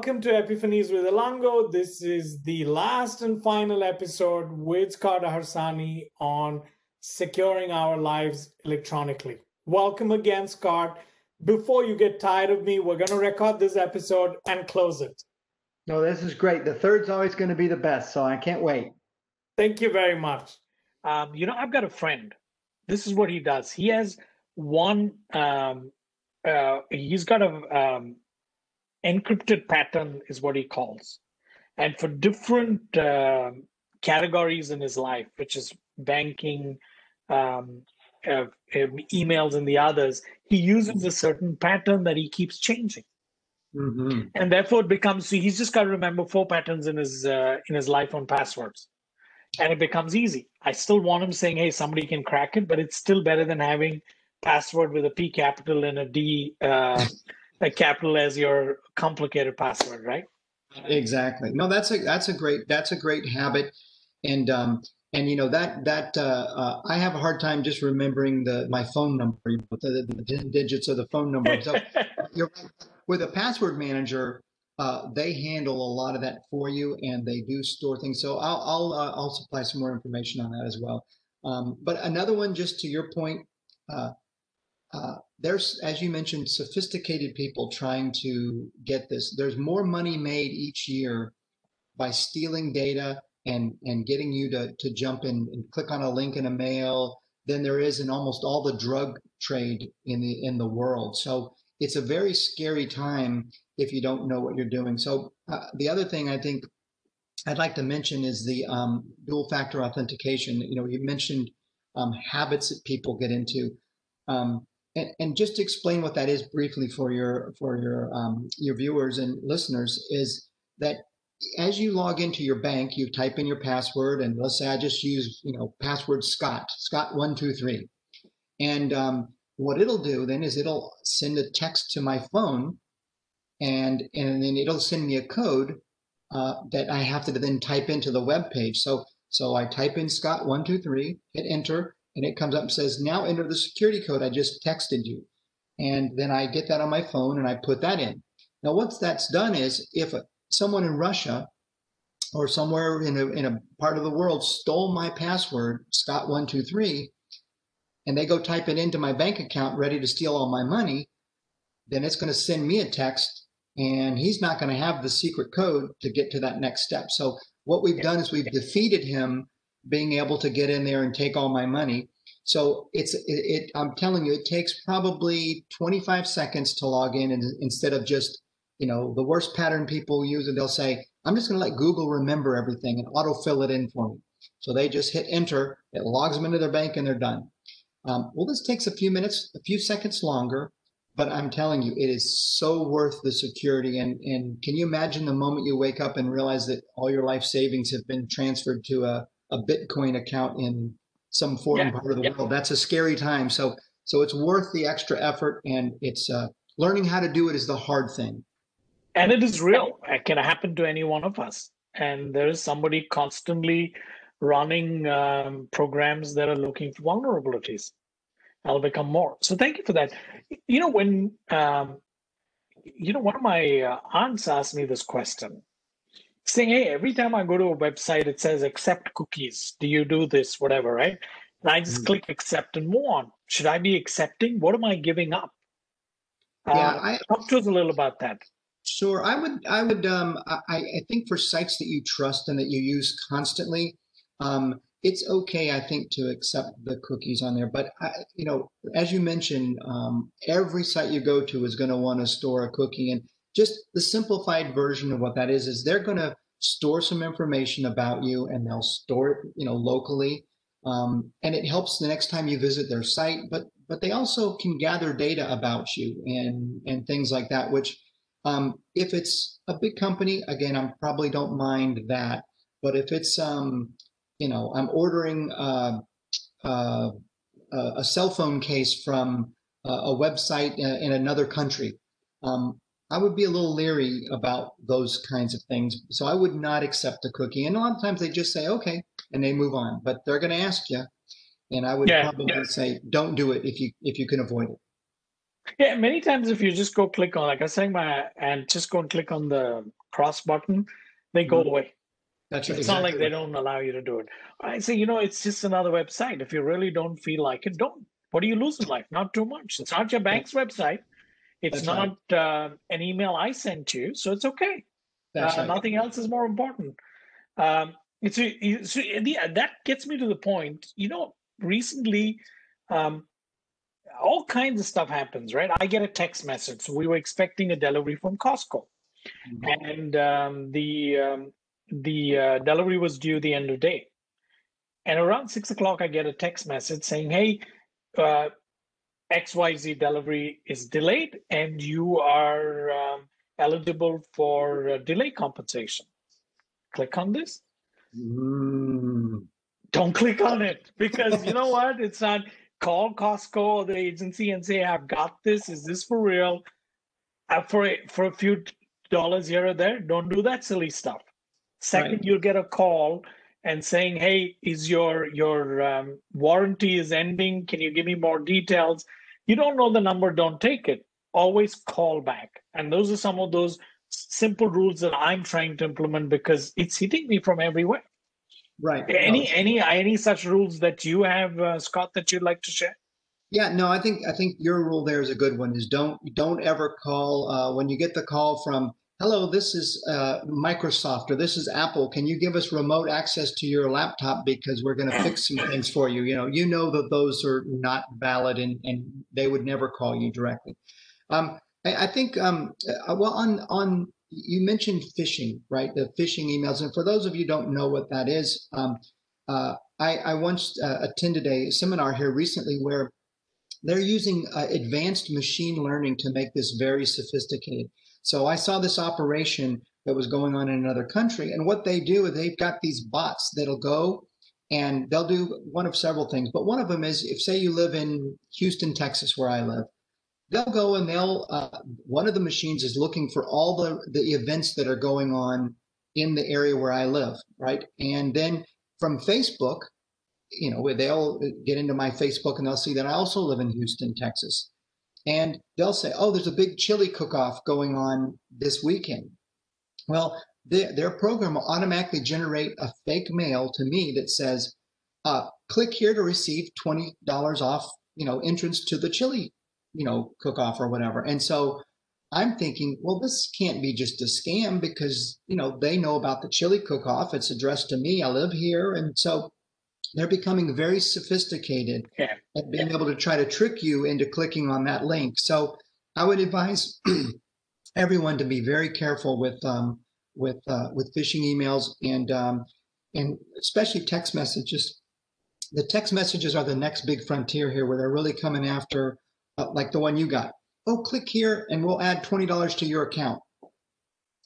welcome to Epiphanies with Elango. This is the last and final episode with Scott Harsani on securing our lives electronically. Welcome again, Scott. Before you get tired of me, we're going to record this episode and close it. No, this is great. The third's always going to be the best, so I can't wait. Thank you very much. Um, you know, I've got a friend. This is what he does. He has one. Um, uh, he's got a um, encrypted pattern, is what he calls, and for different uh, categories in his life, which is banking, um, uh, emails, and the others, he uses a certain pattern that he keeps changing. Mm-hmm. And therefore, it becomes so he's just got to remember four patterns in his uh, in his life on passwords and it becomes easy. I still want him saying, hey, somebody can crack it, but it's still better than having password with a P capital and a D uh, a capital as your complicated password, right? Exactly. No, that's a that's a great that's a great habit, and um, and you know that that uh, uh, I have a hard time just remembering the my phone number, the, the digits of the phone number. So you're with a password manager uh, they handle a lot of that for you and they do store things. So I'll I'll, uh, I'll supply some more information on that as well. Um, but another one, just to your point, uh, uh, there's as you mentioned, sophisticated people trying to get this. There's more money made each year by stealing data and and getting you to to jump in and click on a link in a mail than there is in almost all the drug trade in the in the world. So it's a very scary time if you don't know what you're doing. So uh, the other thing I think I'd like to mention is the um, dual factor authentication. You know, you mentioned um, habits that people get into. Um, and, and, just to explain what that is briefly for your for your um, your viewers and listeners is that as you log into your bank, you type in your password, and let's say I just use you know password Scott Scott one two three, and um, what it'll do then is it'll send a text to my phone and and then it'll send me a code uh, that I have to then type into the web page. So so I type in Scott one two three, hit enter, and it comes up and says now enter the security code I just texted you, and then I get that on my phone and I put that in. Now once that's done is if someone in Russia or somewhere in a, in a part of the world stole my password Scott one two three, and they go type it into my bank account ready to steal all my money, then it's going to send me a text and he's not going to have the secret code to get to that next step. So what we've done is we've defeated him being able to get in there and take all my money. So it's it, it I'm telling you, it takes probably 25 seconds to log in, and instead of just you know the worst pattern people use, and they'll say, I'm just going to let Google remember everything and autofill it in for me. So they just hit enter, it logs them into their bank, and they're done. Um, well, this takes a few minutes, a few seconds longer, but I'm telling you, it is so worth the security. And, and can you imagine the moment you wake up and realize that all your life savings have been transferred to a, a Bitcoin account in some foreign yeah, part of the yeah. world? That's a scary time. So, so it's worth the extra effort and it's uh, learning how to do it is the hard thing. And it is real. It can happen to any one of us. And there is somebody constantly running um, programs that are looking for vulnerabilities. I'll become more. So thank you for that. You know, when um, you know, one of my uh, aunts asked me this question, saying, "Hey, every time I go to a website, it says accept cookies. Do you do this, whatever, right?" And I just mm click accept and move on. Should I be accepting? What am I giving up? Yeah, uh, I, talk to us a little about that. Sure, I would. I would. Um, I, I think for sites that you trust and that you use constantly, um, it's okay, I think, to accept the cookies on there. But I, you know, as you mentioned, um, every site you go to is going to want to store a cookie, and just the simplified version of what that is is they're going to store some information about you, and they'll store it, you know, locally, um, and it helps the next time you visit their site. But but they also can gather data about you and and things like that, which um, if it's a big company, again, I probably don't mind that. But if it's um, you know, I'm ordering uh, uh, a cell phone case from a website in another country. Um, I would be a little leery about those kinds of things. So I would not accept a cookie. And a lot of times they just say, okay, and they move on. But they're going to ask you. And I would yeah, probably yeah. say, don't do it if you if you can avoid it. Yeah, many times if you just go click on, like I was saying, my and just go and click on the cross button, they go Mhm. away. That's It's exactly not like they don't allow you to do it. I say, you know, it's just another website. If you really don't feel like it, don't. What do you lose in life? Not too much. It's not your bank's website. It's That's right. not uh, an email I sent you, so it's okay. Uh, right. Nothing else is more important. Um, it's it's the, that gets me to the point. You know, recently, um, all kinds of stuff happens, right? I get a text message. So we were expecting a delivery from Costco, Mhm. and um, the um, the uh, delivery was due the end of day. And around six o'clock, I get a text message saying, "Hey, uh, XYZ delivery is delayed, and you are um, eligible for uh, delay compensation." Click on this. Mm. Don't click on it because you know what? It's not. Call Costco or the agency and say, "I've got this. Is this for real?" Uh, for a, for a few dollars here or there, don't do that silly stuff. Second, Right. you'll get a call and saying, "Hey, is your your um, warranty is ending? Can you give me more details?" You don't know the number, don't take it. Always call back. And those are some of those simple rules that I'm trying to implement because it's hitting me from everywhere. Right. Any No. any any such rules that you have, uh, Scott, that you'd like to share? Yeah, no, I think I think your rule there is a good one. Is don't don't ever call uh, when you get the call from hello, this is uh, Microsoft or this is Apple. Can you give us remote access to your laptop because we're going to fix some things for you? You know, you know that those are not valid and and they would never call you directly. Um, I, I think um, uh, well on on you mentioned phishing, right? The phishing emails, and for those of you don't know what that is, um, uh, I, I once uh, attended a seminar here recently where they're using uh, advanced machine learning to make this very sophisticated. So I saw this operation that was going on in another country, and what they do is they've got these bots that'll go and they'll do one of several things. But one of them is if say you live in Houston, Texas, where I live, they'll go and they'll uh, one of the machines is looking for all the the events that are going on in the area where I live, right? And then from Facebook, you know, where they'll get into my Facebook and they'll see that I also live in Houston, Texas. And they'll say, oh, there's a big chili cook off going on this weekend. Well, their, their program will automatically generate a fake mail to me that says, uh, click here to receive $20 off, you know, entrance to the chili, you know, cook off or whatever. And so I'm thinking, well, this can't be just a scam because, you know, they know about the chili cook off. It's addressed to me. I live here. And so they're becoming very sophisticated Yeah. at being able to try to trick you into clicking on that link. So I would advise everyone to be very careful with um, with uh, with phishing emails and um, and especially text messages. The text messages are the next big frontier here, where they're really coming after, uh, like the one you got. Oh, click here, and we'll add twenty dollars to your account.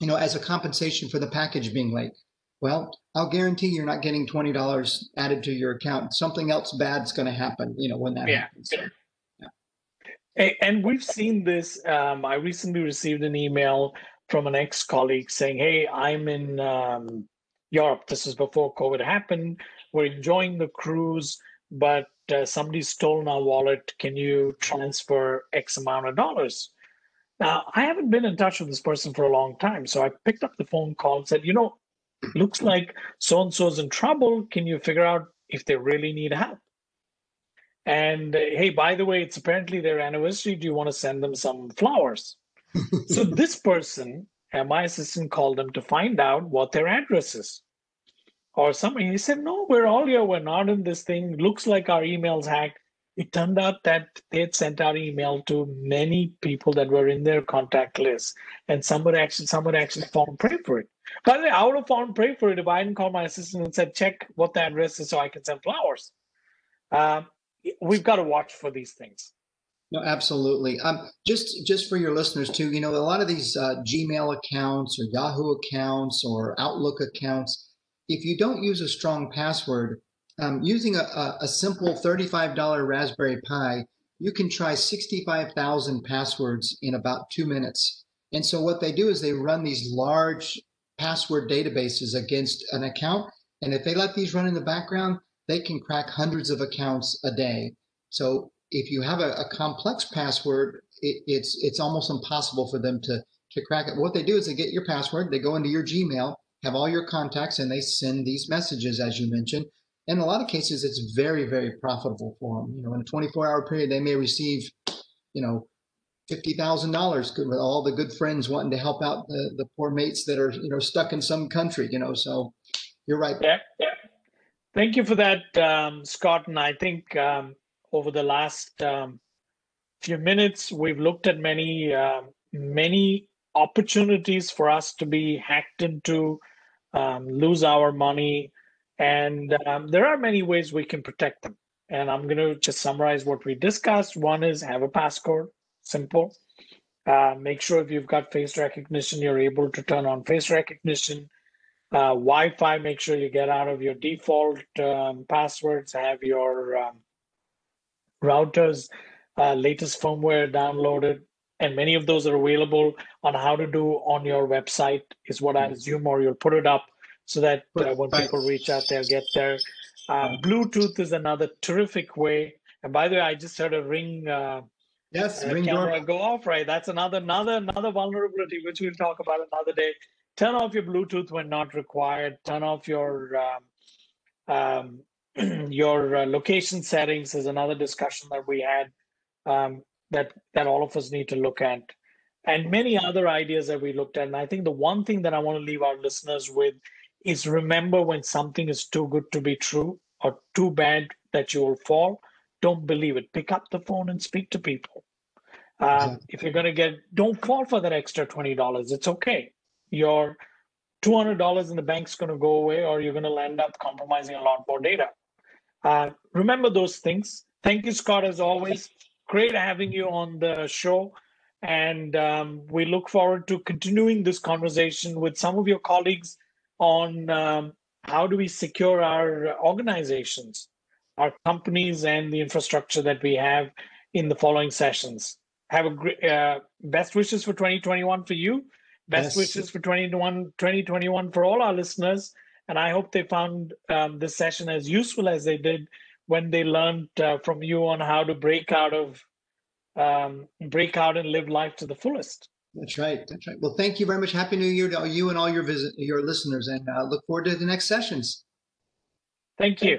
You know, as a compensation for the package being late. Well, I'll guarantee you're not getting twenty dollars added to your account. Something else bad's going to happen. You know, when that Yeah. happens. A- And we've seen this. Um, I recently received an email from an ex colleague saying, Hey, I'm in um, Europe. This is before COVID happened. We're enjoying the cruise, but uh, somebody's stolen our wallet. Can you transfer X amount of dollars? Now, I haven't been in touch with this person for a long time. So I picked up the phone call and said, You know, looks like so and so's in trouble. Can you figure out if they really need help? And uh, hey, by the way, it's apparently their anniversary. Do you want to send them some flowers? so this person, uh, my assistant called them to find out what their address is. Or something. he said, no, we're all here. We're not in this thing. Looks like our email's hacked. It turned out that they had sent out email to many people that were in their contact list. And somebody actually, somebody actually phone pray for it. By the way, I would have phone pray for it if I hadn't called my assistant and said, check what the address is so I can send flowers. Um, we've got to watch for these things. No, absolutely. Um, just just for your listeners too, you know, a lot of these uh, Gmail accounts or Yahoo accounts or Outlook accounts, if you don't use a strong password, um, using a, a, simple thirty-five dollar Raspberry Pi, you can try sixty-five thousand passwords in about two minutes. And so what they do is they run these large password databases against an account, and if they let these run in the background, they can crack hundreds of accounts a day. So if you have a, a complex password, it, it's it's almost impossible for them to to crack it. What they do is they get your password, they go into your Gmail, have all your contacts, and they send these messages, as you mentioned. In a lot of cases, it's very, very profitable for them. You know, in a 24-hour period, they may receive, you know, fifty thousand dollars with all the good friends wanting to help out the, the poor mates that are you know stuck in some country. You know, so you're right. Yeah, yeah. Thank you for that, um, Scott. And I think um, over the last um, few minutes, we've looked at many uh, many opportunities for us to be hacked into, um, lose our money, and um, there are many ways we can protect them. And I'm going to just summarize what we discussed. One is have a passcode, simple. Uh, make sure if you've got face recognition, you're able to turn on face recognition. Uh, Wi-Fi, make sure you get out of your default um, passwords, have your um, routers uh, latest firmware downloaded, and many of those are available on how to do on your website is what I assume, or you'll put it up so that uh, when people reach out, they'll get there. Uh, Bluetooth is another terrific way. And by the way, I just heard a ring. Uh, yes, ring camera go off. Right, that's another another another vulnerability which we'll talk about another day. Turn off your Bluetooth when not required. Turn off your um, um, your uh, location settings is another discussion that we had um, that that all of us need to look at, and many other ideas that we looked at. And I think the one thing that I want to leave our listeners with is remember when something is too good to be true or too bad that you will fall, don't believe it. Pick up the phone and speak to people. Um, if you're going to get, don't fall for that extra $20. It's okay. Your $200 in the bank's going to go away, or you're going to end up compromising a lot more data. Uh, remember those things. Thank you, Scott, as always. Great having you on the show. And um, we look forward to continuing this conversation with some of your colleagues on um, how do we secure our organizations, our companies, and the infrastructure that we have in the following sessions. Have a great uh, best wishes for 2021 for you. Best yes. wishes for 2021, 2021 for all our listeners. And I hope they found um, this session as useful as they did when they learned uh, from you on how to break out of um, break out and live life to the fullest. That's right. That's right. Well, thank you very much. Happy New Year to you and all your visit, your listeners, and uh, look forward to the next sessions. Thank you.